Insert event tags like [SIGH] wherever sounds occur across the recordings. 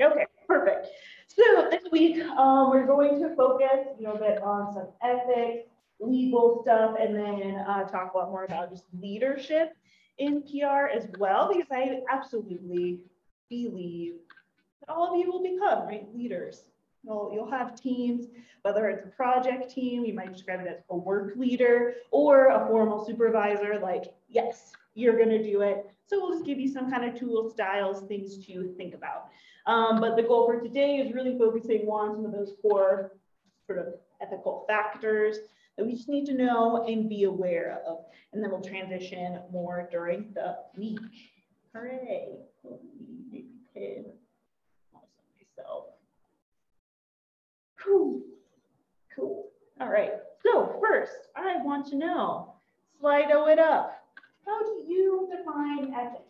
Okay, perfect. So this week, um, we're going to focus, you know, a bit on some ethics, legal stuff, and then uh, talk a lot more about just leadership in PR as well, because I absolutely believe that all of you will become right leaders. You'll, you'll have teams, whether it's a project team, you might describe it as a work leader or a formal supervisor, like, yes, you're going to do it. So we'll just give you some kind of tools, styles, things to think about. Um, but the goal for today is really focusing on some of those core sort of ethical factors that we just need to know and be aware of. And then we'll transition more during the week. Hooray. Cool. Cool. All right. So first, I want to know, Slido it up. How do you define ethics?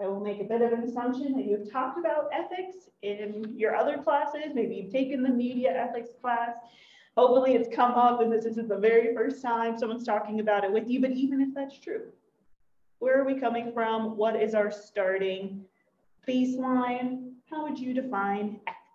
I will make a bit of an assumption that you've talked about ethics in your other classes. Maybe you've taken the media ethics class. Hopefully it's come up and this isn't the very first time someone's talking about it with you, but even if that's true, where are we coming from? What is our starting baseline? How would you define ethics?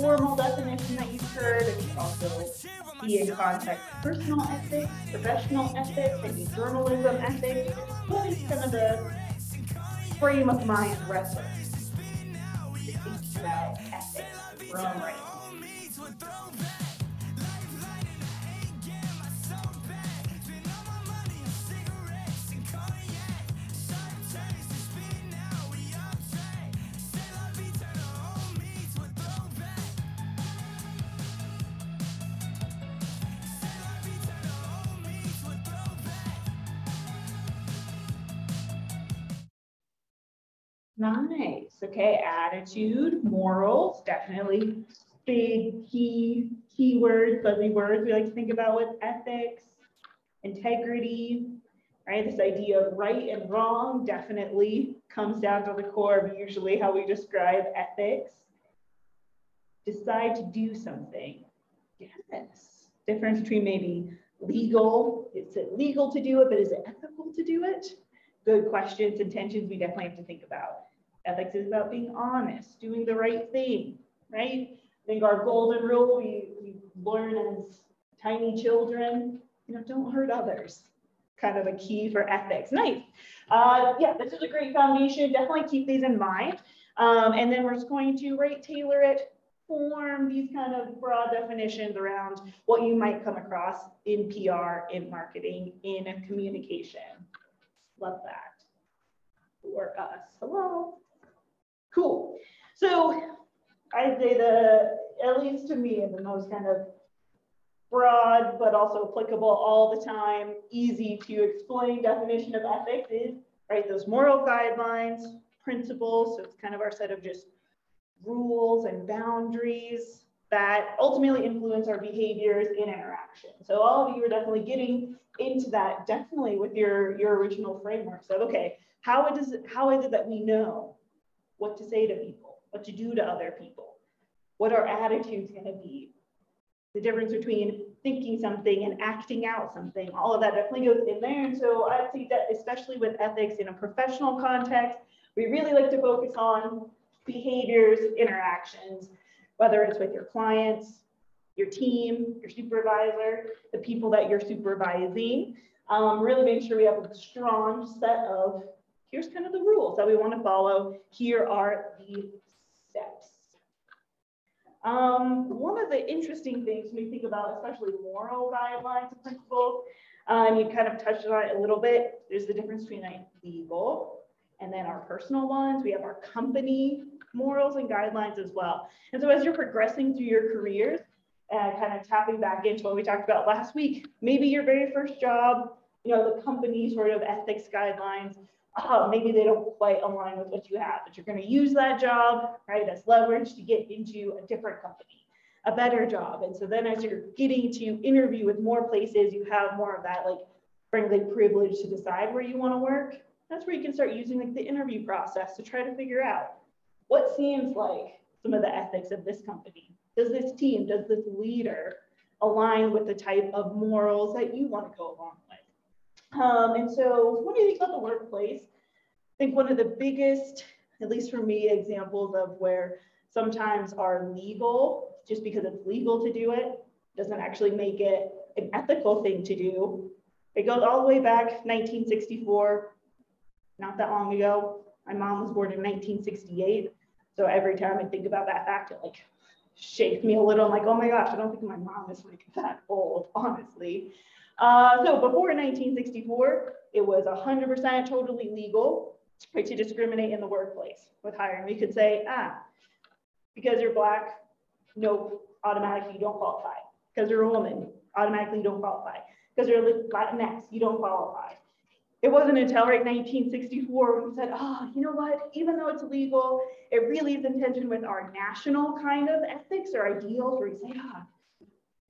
Formal definition that you've heard, and can also be in context personal ethics, professional ethics, maybe journalism ethics. What is kind of the frame of mind reference about ethics from Nice. Okay. Attitude, morals, definitely big key keywords, fuzzy words we like to think about with ethics, integrity, right? This idea of right and wrong definitely comes down to the core of usually how we describe ethics. Decide to do something. Yes. Difference between maybe legal, is it legal to do it, but is it ethical to do it? Good questions and tensions we definitely have to think about. Ethics is about being honest, doing the right thing, right? I think our golden rule we, we learn as tiny children, you know, don't hurt others. Kind of a key for ethics. Nice. Uh, yeah, this is a great foundation. Definitely keep these in mind. Um, and then we're just going to right tailor it, form these kind of broad definitions around what you might come across in PR, in marketing, in communication. Love that. For us. Hello. Cool. So I'd say the, at least to me, the most kind of broad, but also applicable all the time, easy to explain definition of ethics is, right, those moral guidelines, principles. So it's kind of our set of just rules and boundaries that ultimately influence our behaviors in interaction. So all of you are definitely getting into that, definitely with your, your original framework. So, okay, how, it does, how is it that we know what to say to people, what to do to other people, what our attitude's going to be, the difference between thinking something and acting out something, all of that definitely goes in there. And so I say that especially with ethics in a professional context, we really like to focus on behaviors, interactions, whether it's with your clients, your team, your supervisor, the people that you're supervising. Um, really make sure we have a strong set of here's kind of the rules that we want to follow. Here are the steps. Um, one of the interesting things when we think about, especially moral guidelines and principles, um, you kind of touched on it a little bit. There's the difference between like legal and then our personal ones. We have our company morals and guidelines as well. And so as you're progressing through your careers, and uh, kind of tapping back into what we talked about last week, maybe your very first job, you know, the company sort of ethics guidelines oh, maybe they don't quite align with what you have, but you're going to use that job, right, as leverage to get into a different company, a better job. And so then as you're getting to interview with more places, you have more of that like frankly privilege to decide where you want to work. That's where you can start using like the interview process to try to figure out what seems like some of the ethics of this company. Does this team, does this leader align with the type of morals that you want to go along? Um, and so when you think about the workplace, I think one of the biggest, at least for me, examples of where sometimes our legal, just because it's legal to do it, doesn't actually make it an ethical thing to do. It goes all the way back 1964, not that long ago. My mom was born in 1968. So every time I think about that fact, it like shakes me a little. I'm like, oh my gosh, I don't think my mom is like that old, honestly. Uh, so before 1964, it was 100% totally legal to discriminate in the workplace with hiring. We could say, ah, because you're black, nope, automatically you don't qualify. Because you're a woman, automatically you don't qualify. Because you're Latinx, you don't qualify. It wasn't until right 1964 when we said, oh, you know what, even though it's legal, it really is in tension with our national kind of ethics or ideals where we say, ah,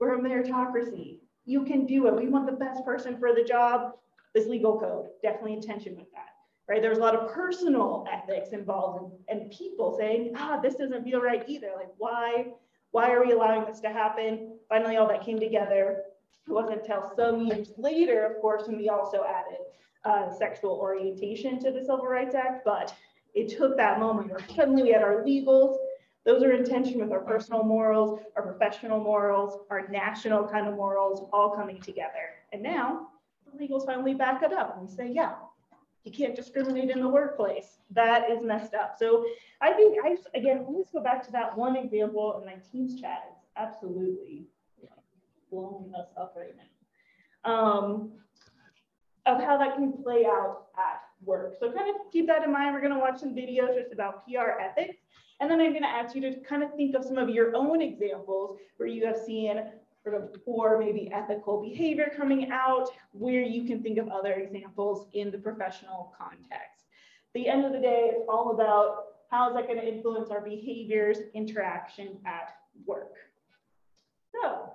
we're a meritocracy. You can do it. We want the best person for the job. This legal code, definitely in tension with that, right? There's a lot of personal ethics involved and, and people saying, ah, this doesn't feel right either. Like, why, why are we allowing this to happen? Finally, all that came together. It wasn't until some years later, of course, when we also added uh, sexual orientation to the Civil Rights Act, but it took that moment where suddenly we had our legals, those are in tension with our personal morals, our professional morals, our national kind of morals all coming together. And now the legals finally back it up and we say, yeah, you can't discriminate in the workplace. That is messed up. So I think I, again, let's go back to that one example in my team's chat. It's absolutely blowing us up right now. Um, of how that can play out at work. So kind of keep that in mind. We're going to watch some videos just about PR ethics. And then I'm going to ask you to kind of think of some of your own examples where you have seen sort of poor, maybe ethical behavior coming out, where you can think of other examples in the professional context. The end of the day, it's all about how is that going to influence our behaviors, interaction at work. So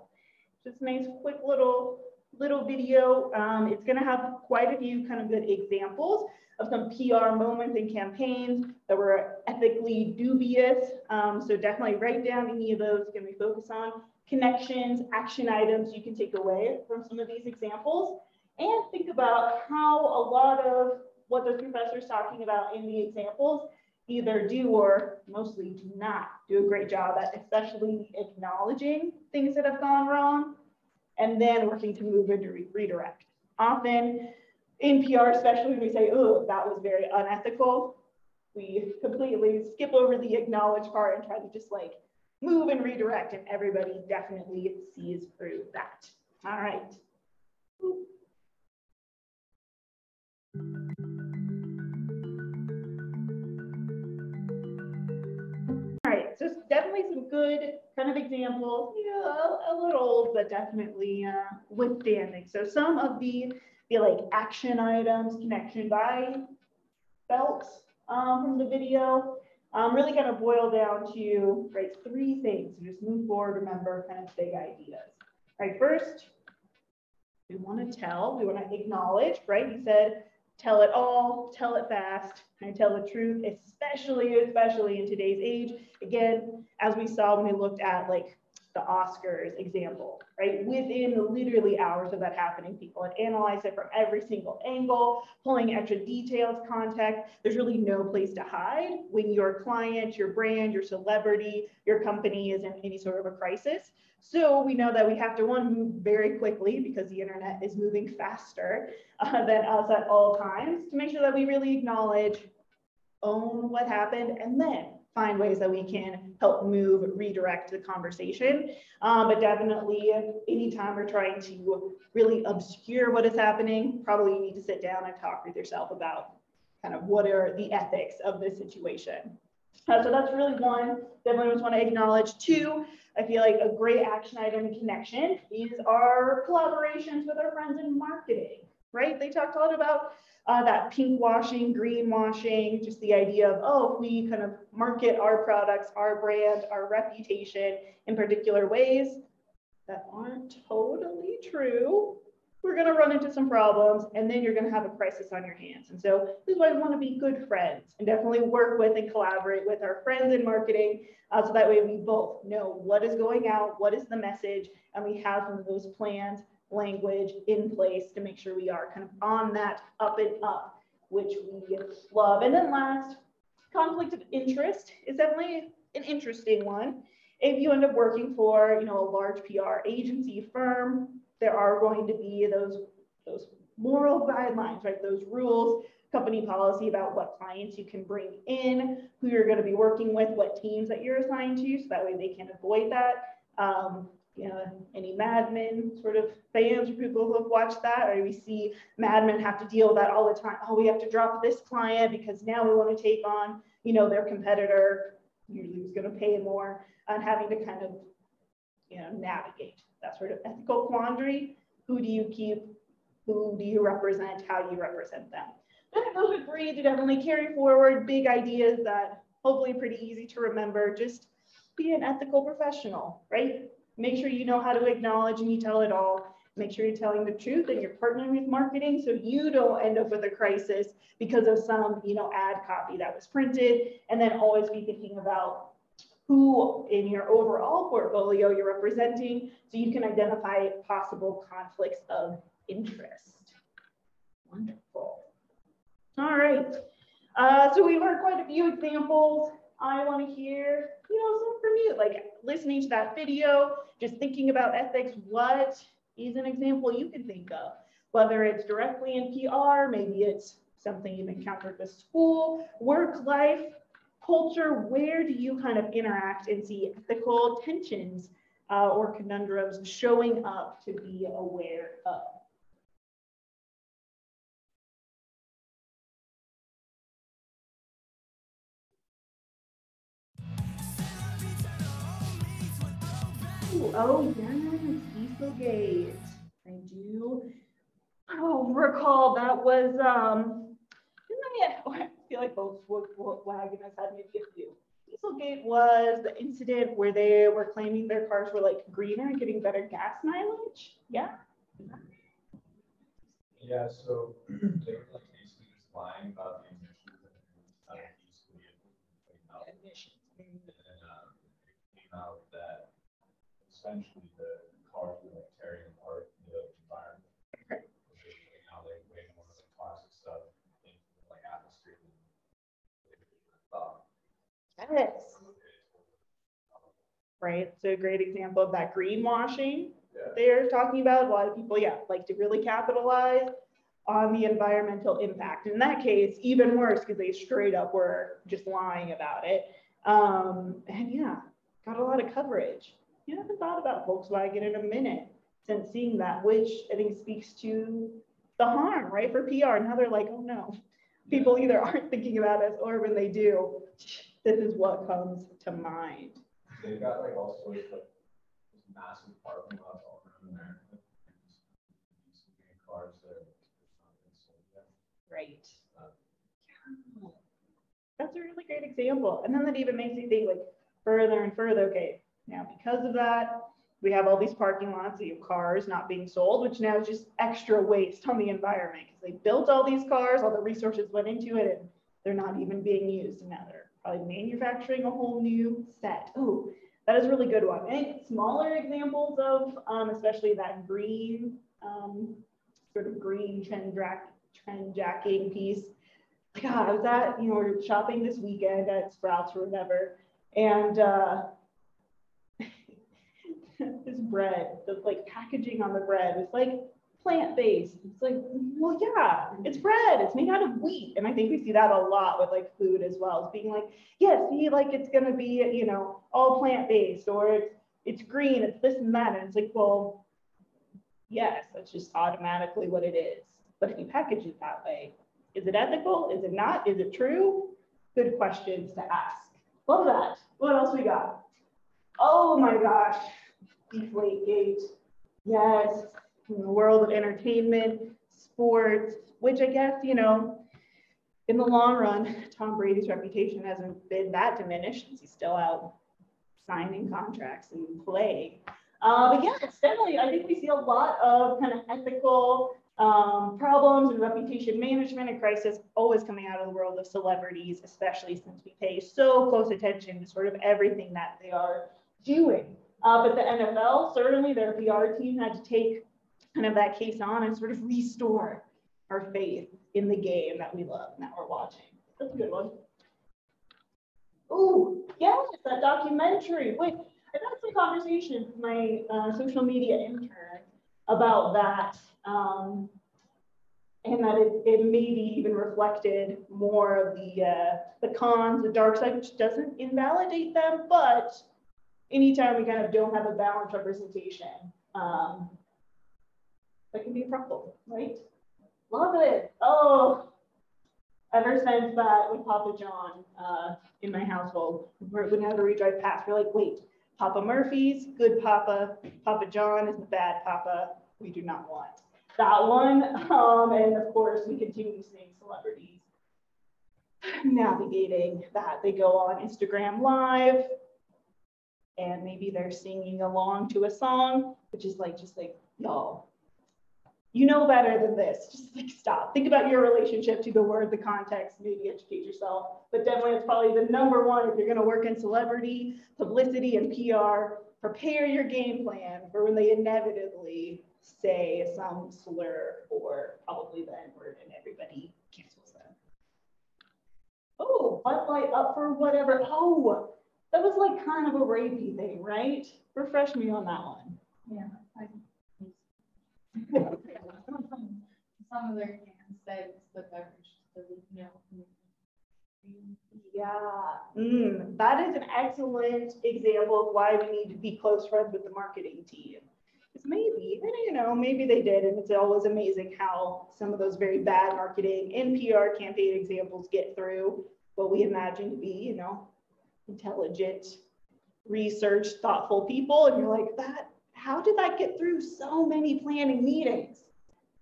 just a nice quick little little video. Um, it's going to have quite a few kind of good examples of some PR moments and campaigns that were ethically dubious. Um, so definitely write down any of those can we focus on. Connections, action items you can take away from some of these examples. And think about how a lot of what the professor's talking about in the examples either do or mostly do not do a great job at especially acknowledging things that have gone wrong and then working to move into re redirect. Often in PR, especially when we say, oh, that was very unethical, we completely skip over the acknowledge part and try to just like move and redirect and everybody definitely sees through that. All right. so definitely some good kind of examples, you know, a, a little old, but definitely uh, withstanding. So some of the, the like action items, connection by belts um, from the video, um, really kind of boil down to, right, three things. So just move forward, remember kind of big ideas. Right, first, we want to tell, we want to acknowledge, right? You said tell it all, tell it fast, and tell the truth, especially, especially in today's age. Again, as we saw when we looked at like the Oscars example, right? Within literally hours of that happening, people had analyzed it from every single angle, pulling extra details, context. There's really no place to hide when your client, your brand, your celebrity, your company is in any sort of a crisis. So we know that we have to one move very quickly because the internet is moving faster uh, than us at all times to make sure that we really acknowledge, own what happened, and then find ways that we can help move, redirect the conversation. Um, but definitely anytime we're trying to really obscure what is happening, probably you need to sit down and talk with yourself about kind of what are the ethics of this situation. Uh, so that's really one, definitely just want to acknowledge. Two, I feel like a great action item connection is our collaborations with our friends in marketing, right? They talked a lot about uh, that pink washing, green washing, just the idea of, oh, if we kind of market our products, our brand, our reputation in particular ways that aren't totally true, we're going to run into some problems and then you're going to have a crisis on your hands. And so this is why we want to be good friends and definitely work with and collaborate with our friends in marketing. Uh, so that way we both know what is going out, what is the message, and we have some of those plans language in place to make sure we are kind of on that up and up, which we love. And then last, conflict of interest is definitely an interesting one. If you end up working for, you know, a large PR agency firm, there are going to be those, those moral guidelines, right? Those rules, company policy about what clients you can bring in, who you're going to be working with, what teams that you're assigned to, so that way they can avoid that. Um, you know, any Mad Men sort of fans or people who have watched that, or we see Mad Men have to deal with that all the time. Oh, we have to drop this client because now we want to take on, you know, their competitor, usually who's going to pay more, and having to kind of, you know, navigate that sort of ethical quandary. Who do you keep? Who do you represent? How do you represent them? But those are three to definitely carry forward big ideas that hopefully pretty easy to remember. Just be an ethical professional, right? Make sure you know how to acknowledge and you tell it all. Make sure you're telling the truth and you're partnering with marketing so you don't end up with a crisis because of some, you know, ad copy that was printed. And then always be thinking about who in your overall portfolio you're representing so you can identify possible conflicts of interest. Wonderful. All right. Uh, so we've heard quite a few examples. I want to hear, you know, some from you, like listening to that video, just thinking about ethics, what is an example you can think of? Whether it's directly in PR, maybe it's something you've encountered with school, work life, culture, where do you kind of interact and see ethical tensions uh, or conundrums showing up to be aware of? Oh yes, Dieselgate. I do oh, recall that was um [LAUGHS] I feel like Volkswagen has had maybe a few. Dieselgate was the incident where they were claiming their cars were like greener and getting better gas mileage. Yeah. Yeah, so [CLEARS THROAT] they were like basically just lying about the emissions and uh, emissions. And then um, it came out that essentially the cars were like tearing apart the environment. Okay. Now they way more of the toxic stuff into like atmosphere than they. Yes. Right. So a great example of that greenwashing yeah. they're talking about. A lot of people, yeah, like to really capitalize on the environmental impact. In that case, even worse because they straight up were just lying about it. Um, and yeah, got a lot of coverage you haven't thought about Volkswagen in a minute since seeing that, which I think speaks to the harm, right, for PR. Now they're like, oh no, people either aren't thinking about us or when they do, this is what comes to mind. They've got like all sorts of massive parking lots all around there. Cars that Right. Uh, That's a really great example. And then that even makes you think like further and further, okay, now, because of that, we have all these parking lots, have cars not being sold, which now is just extra waste on the environment because they built all these cars, all the resources went into it, and they're not even being used. And now they're probably manufacturing a whole new set. Oh, that is a really good one. Think smaller examples of, um, especially that green, um, sort of green trend, trend jacking piece. God, I was at, you know, we shopping this weekend at Sprouts or whatever, and uh, [LAUGHS] this bread, the like packaging on the bread was like plant-based. It's like, well, yeah, it's bread. It's made out of wheat. And I think we see that a lot with like food as well. It's being like, yes, yeah, see, like it's gonna be, you know, all plant-based or it's it's green, it's this and that. And it's like, well, yes, that's just automatically what it is. But if you package it that way, is it ethical? Is it not? Is it true? Good questions to ask. Love that. What else we got? Oh my gosh. Deflategate. Yes, in the world of entertainment, sports, which I guess, you know, in the long run, Tom Brady's reputation hasn't been that diminished since he's still out signing contracts and playing. Uh, but yeah, it's definitely, I think we see a lot of kind of ethical um, problems and reputation management and crisis always coming out of the world of celebrities, especially since we pay so close attention to sort of everything that they are doing. Uh, but the NFL, certainly their PR team had to take kind of that case on and sort of restore our faith in the game that we love and that we're watching. That's a good one. Oh, yes, that documentary. Wait, I've had some conversations with my uh, social media intern about that. Um, and that it, it maybe even reflected more of the uh, the cons, the dark side, which doesn't invalidate them, but anytime we kind of don't have a balanced representation, um, that can be a problem, right? Love it. Oh, ever since that with Papa John uh, in my household, whenever we drive past, we're like, wait, Papa Murphy's, good Papa, Papa John is the bad Papa we do not want. That one, um, and of course, we continue seeing celebrities navigating that. They go on Instagram Live, and maybe they're singing along to a song, which is like, just like, y'all, you know better than this. [LAUGHS] Just like stop. Think about your relationship to the word, the context, maybe educate yourself. But definitely it's probably the number one if you're going to work in celebrity, publicity, and PR. Prepare your game plan for when they inevitably say some slur or probably the N word and everybody cancels them. Oh, Bud Light up for whatever. Oh, that was like kind of a rapey thing, right? Refresh me on that one. Yeah. I, some of their cans said the beverage, the milk. Yeah, mm, that is an excellent example of why we need to be close friends with the marketing team. Because maybe, you know, maybe they did, and it's always amazing how some of those very bad marketing and PR campaign examples get through what we imagine to be, you know, intelligent, research, thoughtful people, and you're like, that, how did that get through so many planning meetings?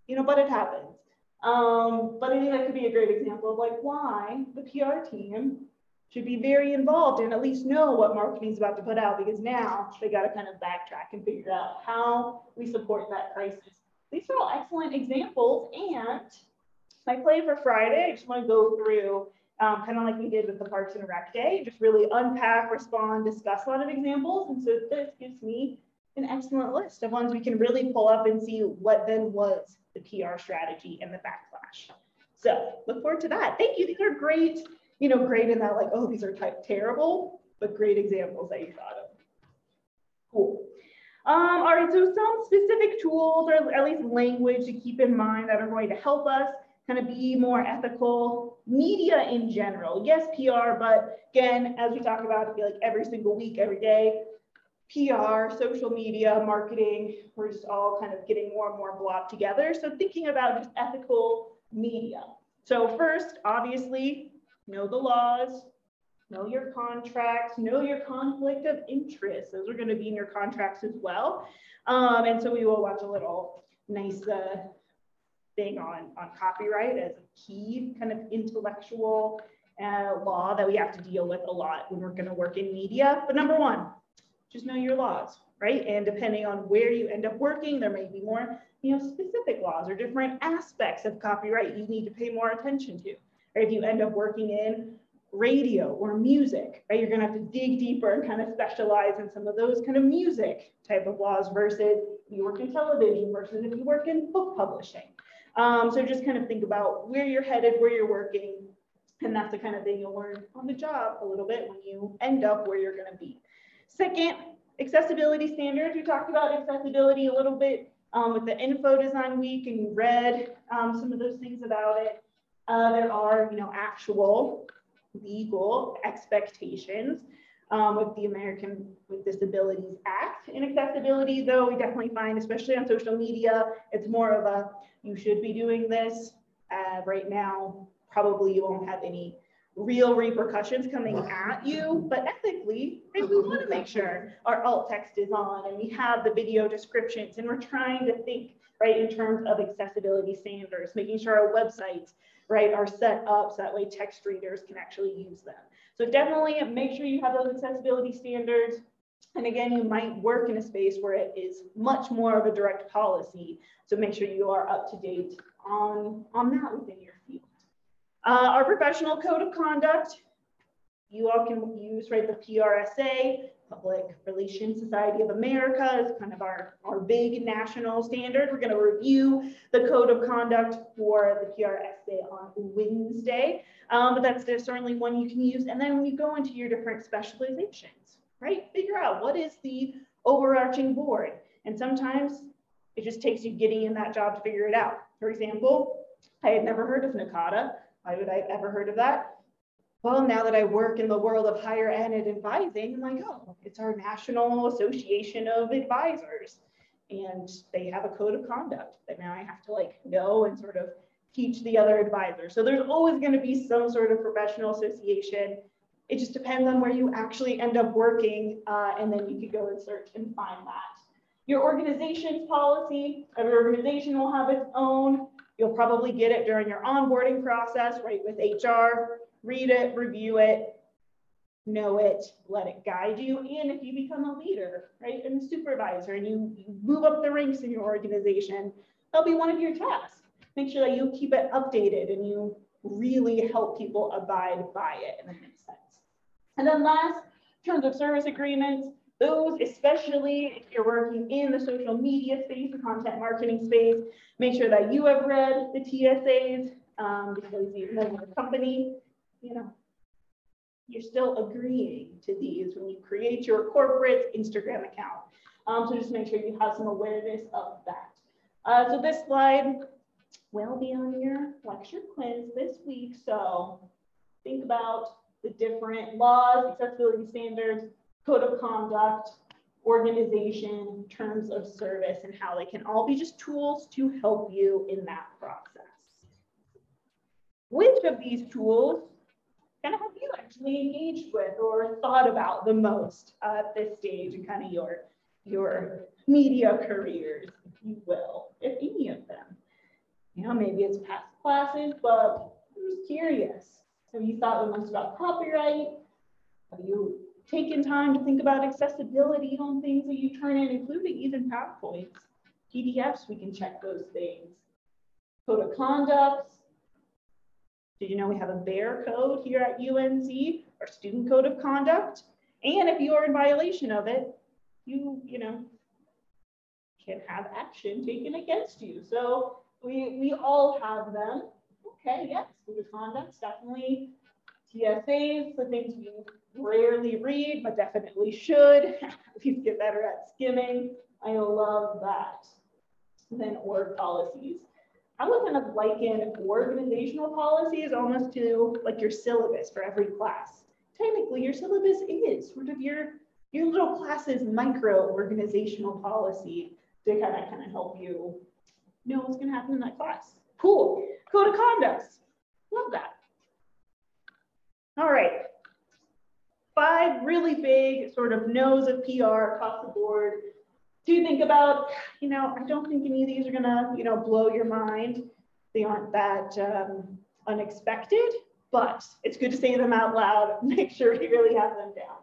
You know, but it happens. Um, but I think that could be a great example of like why the PR team should be very involved and at least know what marketing is about to put out because now they got to kind of backtrack and figure out how we support that crisis. These are all excellent examples. And my play for Friday, I just want to go through um, kind of like we did with the Parks and Rec Day, just really unpack, respond, discuss a lot of examples. And so this gives me an excellent list of ones we can really pull up and see what then was the PR strategy and the backlash. So look forward to that. Thank you. These are great, you know, great in that like, oh, these are type terrible, but great examples that you thought of. Cool. Um, all right, so some specific tools or at least language to keep in mind that are going to help us kind of be more ethical. Media in general, yes, PR, but again, as we talk about, I feel like every single week, every day, PR, social media, marketing, we're just all kind of getting more and more blocked together. So thinking about just ethical media. So first, obviously, know the laws, know your contracts, know your conflict of interest. Those are going to be in your contracts as well. Um, and so we will watch a little nice uh, thing on, on copyright as a key kind of intellectual uh, law that we have to deal with a lot when we're going to work in media. But number one, just know your laws, right? And depending on where you end up working, there may be more, you know, specific laws or different aspects of copyright you need to pay more attention to. Or If you end up working in radio or music, right? You're gonna have to dig deeper and kind of specialize in some of those kind of music type of laws versus if you work in television versus if you work in book publishing. Um, so just kind of think about where you're headed, where you're working, and that's the kind of thing you'll learn on the job a little bit when you end up where you're gonna be. Second, accessibility standards. We talked about accessibility a little bit um, with the Info Design Week, and you read um, some of those things about it. Uh, there are, you know, actual legal expectations um, with the American with Disabilities Act in accessibility, though we definitely find, especially on social media, it's more of a you should be doing this. Uh, right now, probably you won't have any real repercussions coming at you, but ethically, right, we want to make sure our alt text is on and we have the video descriptions and we're trying to think, right, in terms of accessibility standards, making sure our websites, right, are set up so that way text readers can actually use them. So definitely make sure you have those accessibility standards. And again, you might work in a space where it is much more of a direct policy. So make sure you are up to date on, on that within your field. Uh, our professional code of conduct, you all can use, right, the PRSA, Public Relations Society of America is kind of our, our big national standard. We're gonna review the code of conduct for the PRSA on Wednesday, um, but that's certainly one you can use. And then when you go into your different specializations, right, figure out what is the overarching board. And sometimes it just takes you getting in that job to figure it out. For example, I had never heard of NACADA. Why would I have ever heard of that? Well, now that I work in the world of higher ed and advising, I'm like, oh, it's our National Association of Advisors. And they have a code of conduct that now I have to like know and sort of teach the other advisor. So there's always going to be some sort of professional association. It just depends on where you actually end up working. Uh, and then you could go and search and find that. Your organization's policy, every organization will have its own. You'll probably get it during your onboarding process, right, with HR. Read it, review it, know it, let it guide you. And if you become a leader, right, and a supervisor, and you, you move up the ranks in your organization, that'll be one of your tasks. Make sure that you keep it updated and you really help people abide by it, and that makes sense. And then last, terms of service agreements. Those, especially if you're working in the social media space, the content marketing space, make sure that you have read the TSAs um, because though you're a company, you know, you're still agreeing to these when you create your corporate Instagram account. Um, so just make sure you have some awareness of that. Uh, so this slide will be on your lecture quiz this week. So think about the different laws, accessibility standards, code of conduct, organization, terms of service, and how they can all be just tools to help you in that process. Which of these tools kind of have you actually engaged with or thought about the most at this stage and kind of your, your media careers, if you will, if any of them? You know, maybe it's past classes, but I'm just curious. Have you thought the most about copyright? Have you taken time to think about accessibility on things that you turn in, including even PowerPoints, PDFs, we can check those things. Code of conduct. Did you know we have a bear code here at UNC, our student code of conduct? And if you are in violation of it, you, you know, can have action taken against you. So we, we all have them. Okay, yes, code of conduct, definitely TSAs, the things we rarely read, but definitely should. [LAUGHS] At least get better at skimming. I love that. Then org policies. I would kind of liken organizational policies almost to like your syllabus for every class. Technically, your syllabus is sort of your your little class's micro organizational policy to kind of kind of help you know what's going to happen in that class. Cool. Code of conduct. Love that. All right. Five really big sort of no's of PR across the board to think about. You know, I don't think any of these are gonna, you know, blow your mind. They aren't that um, unexpected, but it's good to say them out loud. [LAUGHS] Make sure you really have them down.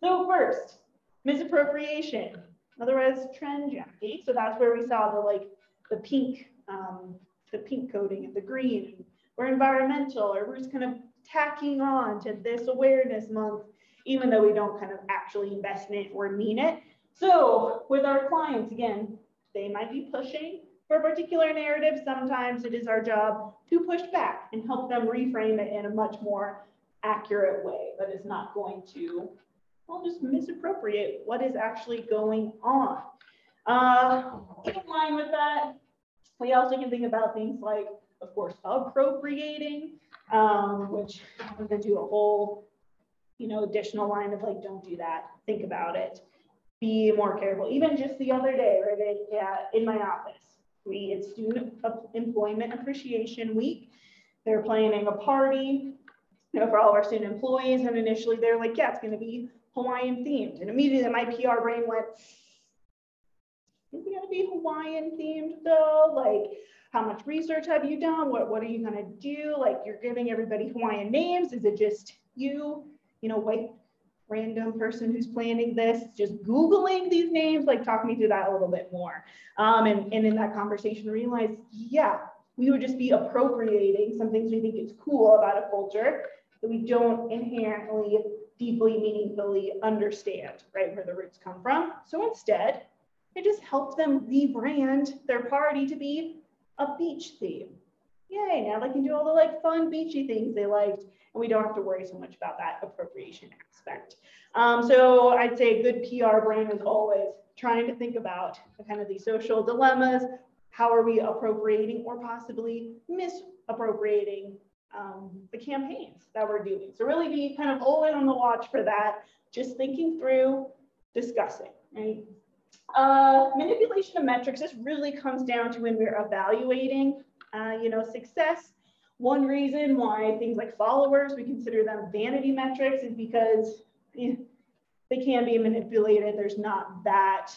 So first, misappropriation, otherwise trend jacking. So that's where we saw the like the pink, um, the pink coating and the green, or environmental, or we're just kind of tacking on to this awareness month, even though we don't kind of actually invest in it or mean it. So with our clients, again, they might be pushing for a particular narrative. Sometimes it is our job to push back and help them reframe it in a much more accurate way that is not going to, well, just misappropriate what is actually going on. Uh, in line with that, we also can think about things like, of course, appropriating, um, which I'm going to do a whole, you know, additional line of like, don't do that. Think about it. Be more careful. Even just the other day, right, yeah, in my office, we it's Student Employment Appreciation Week. They're planning a party. you know, for all of our student employees. And initially they're like, yeah, it's going to be Hawaiian themed. And immediately my PR brain went, is it going to be Hawaiian themed though? Like, how much research have you done? What, what are you going to do? Like, you're giving everybody Hawaiian names. Is it just you, you know, white random person who's planning this, just Googling these names? Like, talk me through that a little bit more. Um, and, and in that conversation, realize, yeah, we would just be appropriating some things we think is cool about a culture that we don't inherently, deeply, meaningfully understand, right, where the roots come from. So instead, it just helped them rebrand their party to be a beach theme. Yay, now they can do all the like fun beachy things they liked, and we don't have to worry so much about that appropriation aspect. Um, so I'd say a good PR brand is always trying to think about kind of these social dilemmas. How are we appropriating or possibly misappropriating um, the campaigns that we're doing? So really be kind of always on the watch for that, just thinking through, discussing, right? Uh, manipulation of metrics, this really comes down to when we're evaluating, uh, you know, success. One reason why things like followers, we consider them vanity metrics is because eh, they can be manipulated. There's not that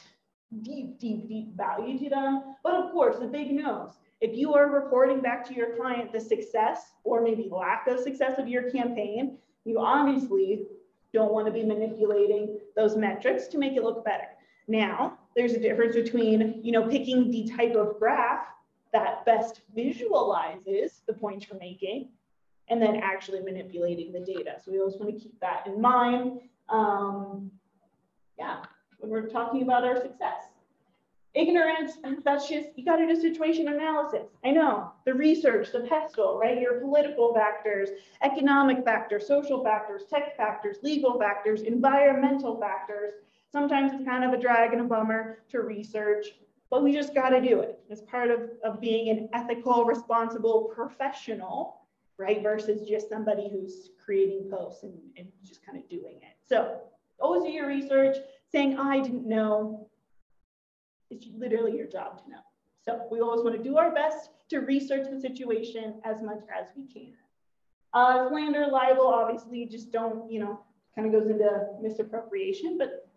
deep, deep, deep value to them. But of course, the big no's. If you are reporting back to your client the success or maybe lack of success of your campaign, you obviously don't want to be manipulating those metrics to make it look better. Now, there's a difference between, you know, picking the type of graph that best visualizes the point you're making and then actually manipulating the data. So we always want to keep that in mind. Um, yeah, when we're talking about our success. Ignorance, that's just, you got to do situation analysis. I know the research, the pestle, right? Your political factors, economic factors, social factors, tech factors, legal factors, environmental factors. Sometimes it's kind of a drag and a bummer to research, but we just got to do it. It's part of, of being an ethical, responsible professional, right? Versus just somebody who's creating posts and, and just kind of doing it. So always do your research. Saying, I didn't know, it's literally your job to know. So we always want to do our best to research the situation as much as we can. Uh, slander, libel, obviously just don't, you know, kind of goes into misappropriation, but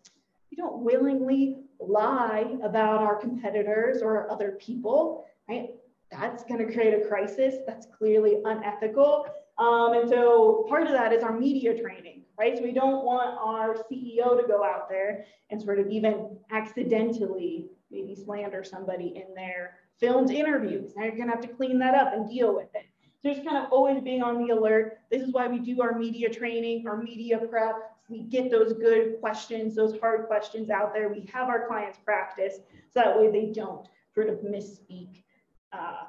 we don't willingly lie about our competitors or other people, right? That's going to create a crisis. That's clearly unethical. Um, and so part of that is our media training, right? So we don't want our CEO to go out there and sort of even accidentally maybe slander somebody in their filmed interviews. Now you're going to have to clean that up and deal with it. Just kind of always being on the alert. This is why we do our media training, our media prep. We get those good questions, those hard questions out there. We have our clients practice so that way they don't sort of misspeak uh,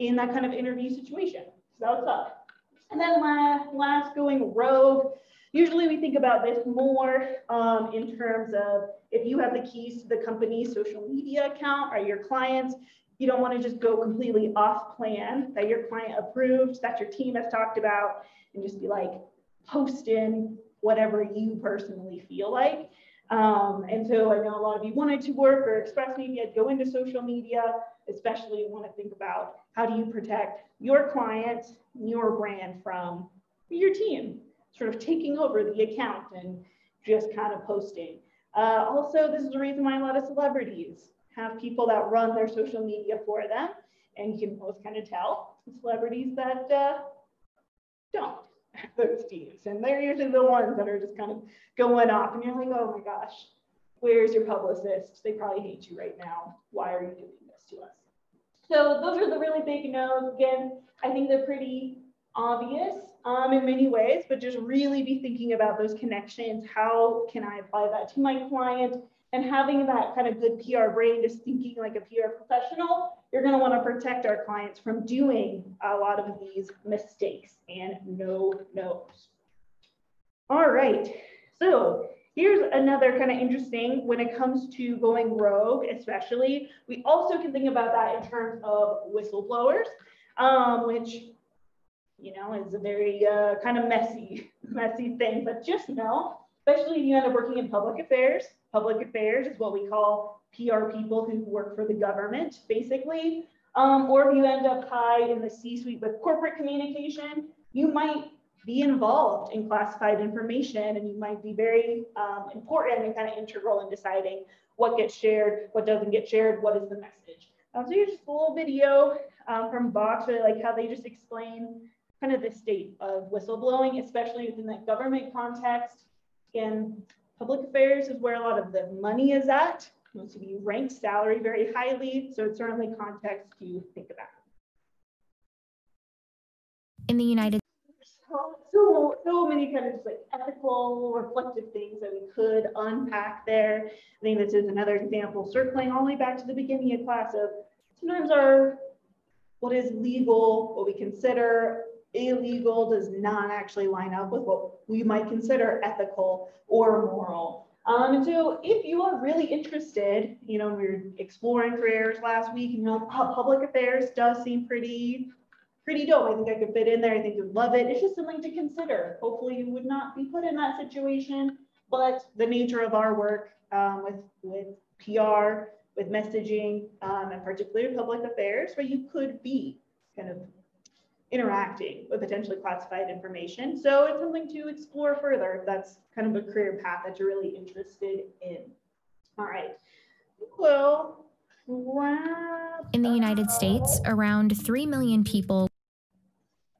in that kind of interview situation. So that's up. And then last, last going rogue. Usually we think about this more um, in terms of if you have the keys to the company's social media account or your clients, you don't want to just go completely off plan that your client approved, that your team has talked about, and just be like posting whatever you personally feel like. Um, and so I know a lot of you wanted to work or express media, go into social media, especially want to think about how do you protect your client, your brand from your team, sort of taking over the account and just kind of posting. Uh, also, this is the reason why a lot of celebrities have people that run their social media for them. And you can both kind of tell celebrities that uh, don't have those teams. And they're usually the ones that are just kind of going off. And you're like, oh my gosh, where's your publicist? They probably hate you right now. Why are you doing this to us? So those are the really big no's. Again, I think they're pretty obvious um, in many ways, but just really be thinking about those connections. How can I apply that to my client? And having that kind of good PR brain, just thinking like a PR professional, you're going to want to protect our clients from doing a lot of these mistakes and no nos. All right, so here's another kind of interesting when it comes to going rogue, especially. We also can think about that in terms of whistleblowers, um, which you know is a very uh, kind of messy, [LAUGHS] messy thing. But just know, especially if you end up working in public affairs, public affairs is what we call PR people who work for the government, basically. Um, or if you end up high in the C-suite with corporate communication, you might be involved in classified information and you might be very um, important and kind of integral in deciding what gets shared, what doesn't get shared, what is the message. Um, so here's just a little video um, from Vox, really like how they just explain kind of the state of whistleblowing, especially within that government context. Again, public affairs is where a lot of the money is at. Most of you rank salary very highly, so it's certainly context to think about. In the United So, so, many kind of just like ethical, reflective things that we could unpack there. I think this is another example, circling all the way back to the beginning of class of sometimes our what is legal, what we consider illegal does not actually line up with what we might consider ethical or moral. Um, and so if you are really interested, you know, we were exploring careers last week, and you know, pu- public affairs does seem pretty, pretty dope. I think I could fit in there. I think you'd love it. It's just something to consider. Hopefully you would not be put in that situation, but the nature of our work um, with, with PR, with messaging, um, and particularly public affairs, where you could be kind of interacting with potentially classified information. So it's something to explore further if that's kind of a career path that you're really interested in. All right. Well, wrap in the United States, around 3 million people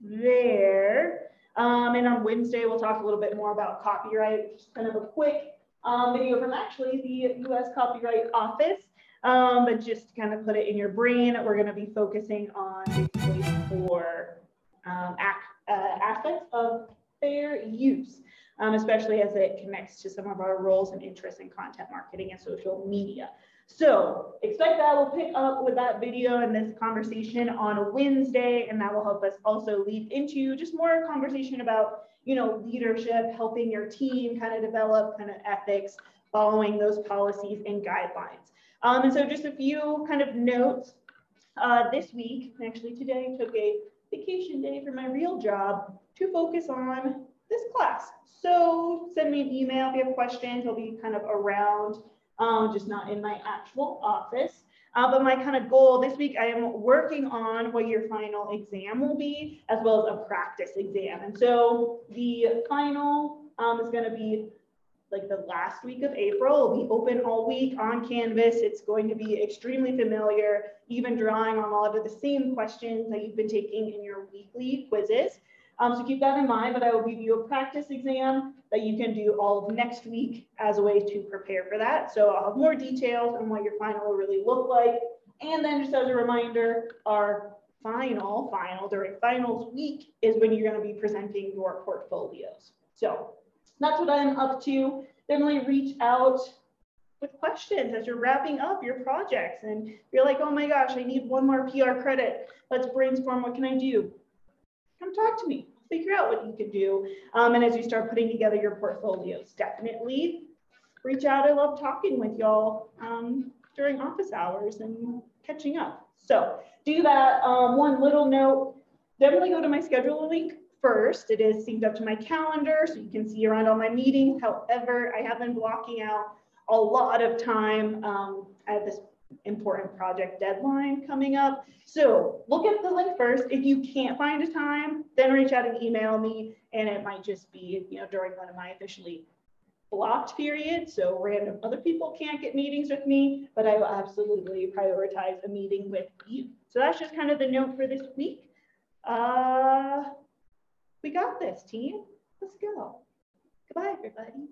There. Um, and on Wednesday, we'll talk a little bit more about copyright, just kind of a quick um, video from actually the US Copyright Office. Um, but just to kind of put it in your brain, we're going to be focusing on basically four um, uh, aspects of fair use, um, especially as it connects to some of our roles and interests in content marketing and social media. So expect that we'll pick up with that video and this conversation on Wednesday, and that will help us also lead into just more conversation about, you know, leadership, helping your team kind of develop kind of ethics, following those policies and guidelines. Um, and so just a few kind of notes. Uh, this week, actually today, took a vacation day for my real job to focus on this class. So send me an email if you have questions. I'll be kind of around, um, just not in my actual office. Uh, but my kind of goal this week, I am working on what your final exam will be, as well as a practice exam. And so the final um, is going to be like the last week of April. It'll be open all week on Canvas. It's going to be extremely familiar, even drawing on a lot of the same questions that you've been taking in your weekly quizzes. Um, so keep that in mind, but I will give you a practice exam that you can do all of next week as a way to prepare for that. So I'll have more details on what your final will really look like. And then just as a reminder, our final, final during finals week is when you're going to be presenting your portfolios. So that's what I'm up to. Definitely reach out with questions as you're wrapping up your projects and you're like, oh my gosh, I need one more PR credit. Let's brainstorm. What can I do? Come talk to me. Figure out what you can do. Um, and as you start putting together your portfolios, definitely reach out. I love talking with y'all um, during office hours and catching up. So do that. Um, one little note, definitely go to my schedule link first. It is synced up to my calendar, so you can see around all my meetings. However, I have been blocking out a lot of time. Um, I have this important project deadline coming up. So look at the link first. If you can't find a time, then reach out and email me. And it might just be, you know, during one of my officially blocked periods. So random other people can't get meetings with me, but I will absolutely prioritize a meeting with you. So that's just kind of the note for this week. Uh, we got this team. Let's go. Goodbye, everybody.